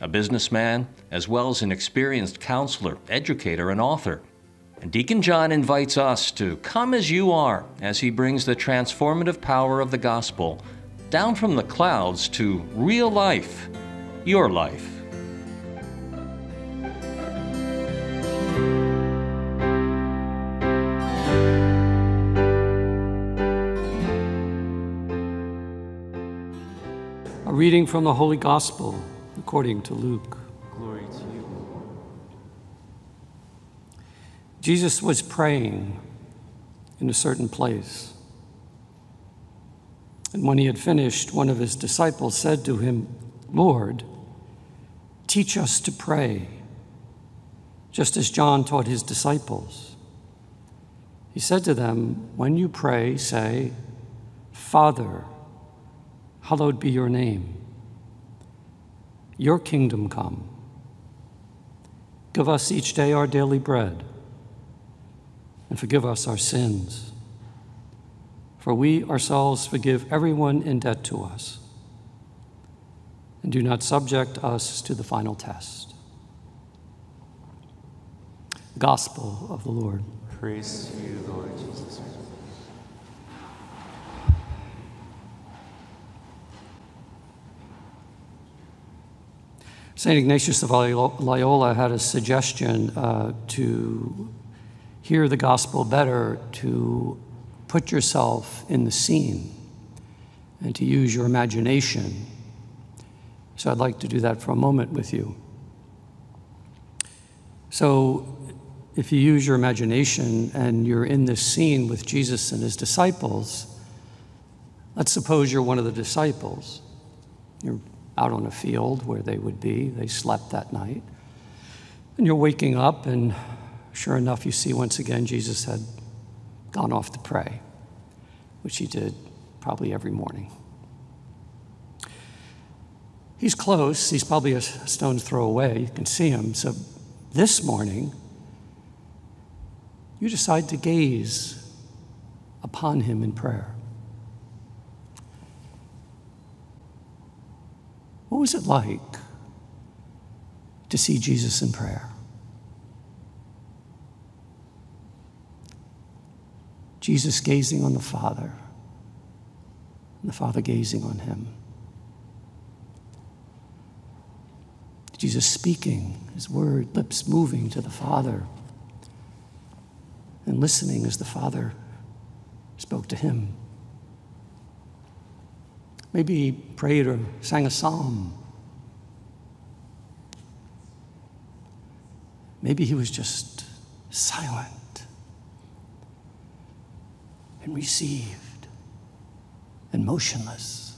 a businessman, as well as an experienced counselor, educator, and author. And Deacon John invites us to come as you are as he brings the transformative power of the gospel down from the clouds to real life, your life. A reading from the Holy Gospel according to Luke. Glory to you. Jesus was praying in a certain place. And when he had finished, one of his disciples said to him, Lord, teach us to pray, just as John taught his disciples. He said to them, When you pray, say, Father, hallowed be your name. Your kingdom come. Give us each day our daily bread, and forgive us our sins. For we ourselves forgive everyone in debt to us. And do not subject us to the final test. Gospel of the Lord. Praise to you, Lord Jesus. St. Ignatius of Loyola had a suggestion uh, to hear the gospel better, to put yourself in the scene and to use your imagination. So I'd like to do that for a moment with you. So, if you use your imagination and you're in this scene with Jesus and his disciples, let's suppose you're one of the disciples. You're out on a field where they would be. They slept that night. And you're waking up, and sure enough, you see once again Jesus had gone off to pray, which he did probably every morning. He's close, he's probably a stone's throw away. You can see him. So this morning, you decide to gaze upon him in prayer. What was it like to see Jesus in prayer? Jesus gazing on the Father, and the Father gazing on him. Jesus speaking, his word, lips moving to the Father, and listening as the Father spoke to him. Maybe he prayed or sang a psalm. Maybe he was just silent and received and motionless.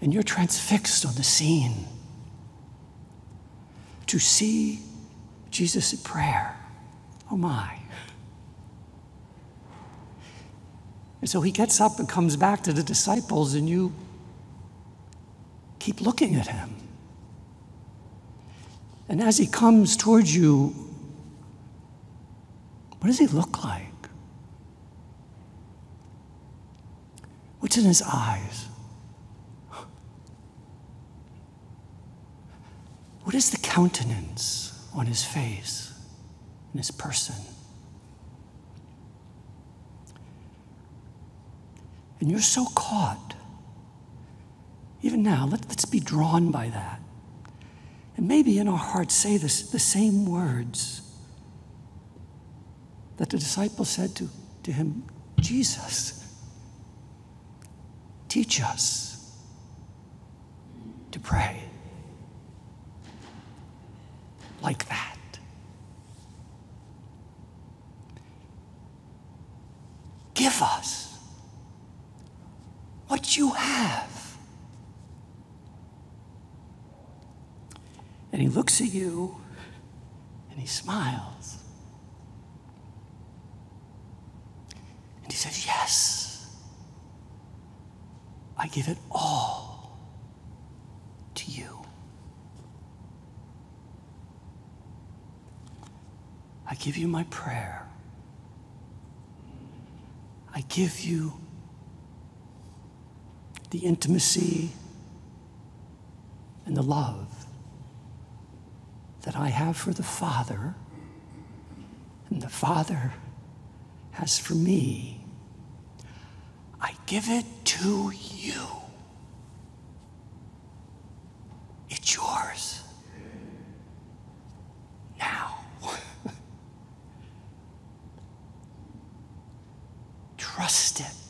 And you're transfixed on the scene to see Jesus in prayer. Oh my. And so he gets up and comes back to the disciples, and you keep looking at him. And as he comes towards you, what does he look like? What's in his eyes? What is the countenance on his face and his person? And you're so caught. Even now, let, let's be drawn by that. And maybe in our hearts say this, the same words that the disciples said to, to him Jesus, teach us to pray like that. Give us what you have. And he looks at you and he smiles. And he says, Yes, I give it all to you. I give you my prayer. I give you the intimacy and the love that I have for the Father and the Father has for me. I give it to you. It's yours. Now. Trust it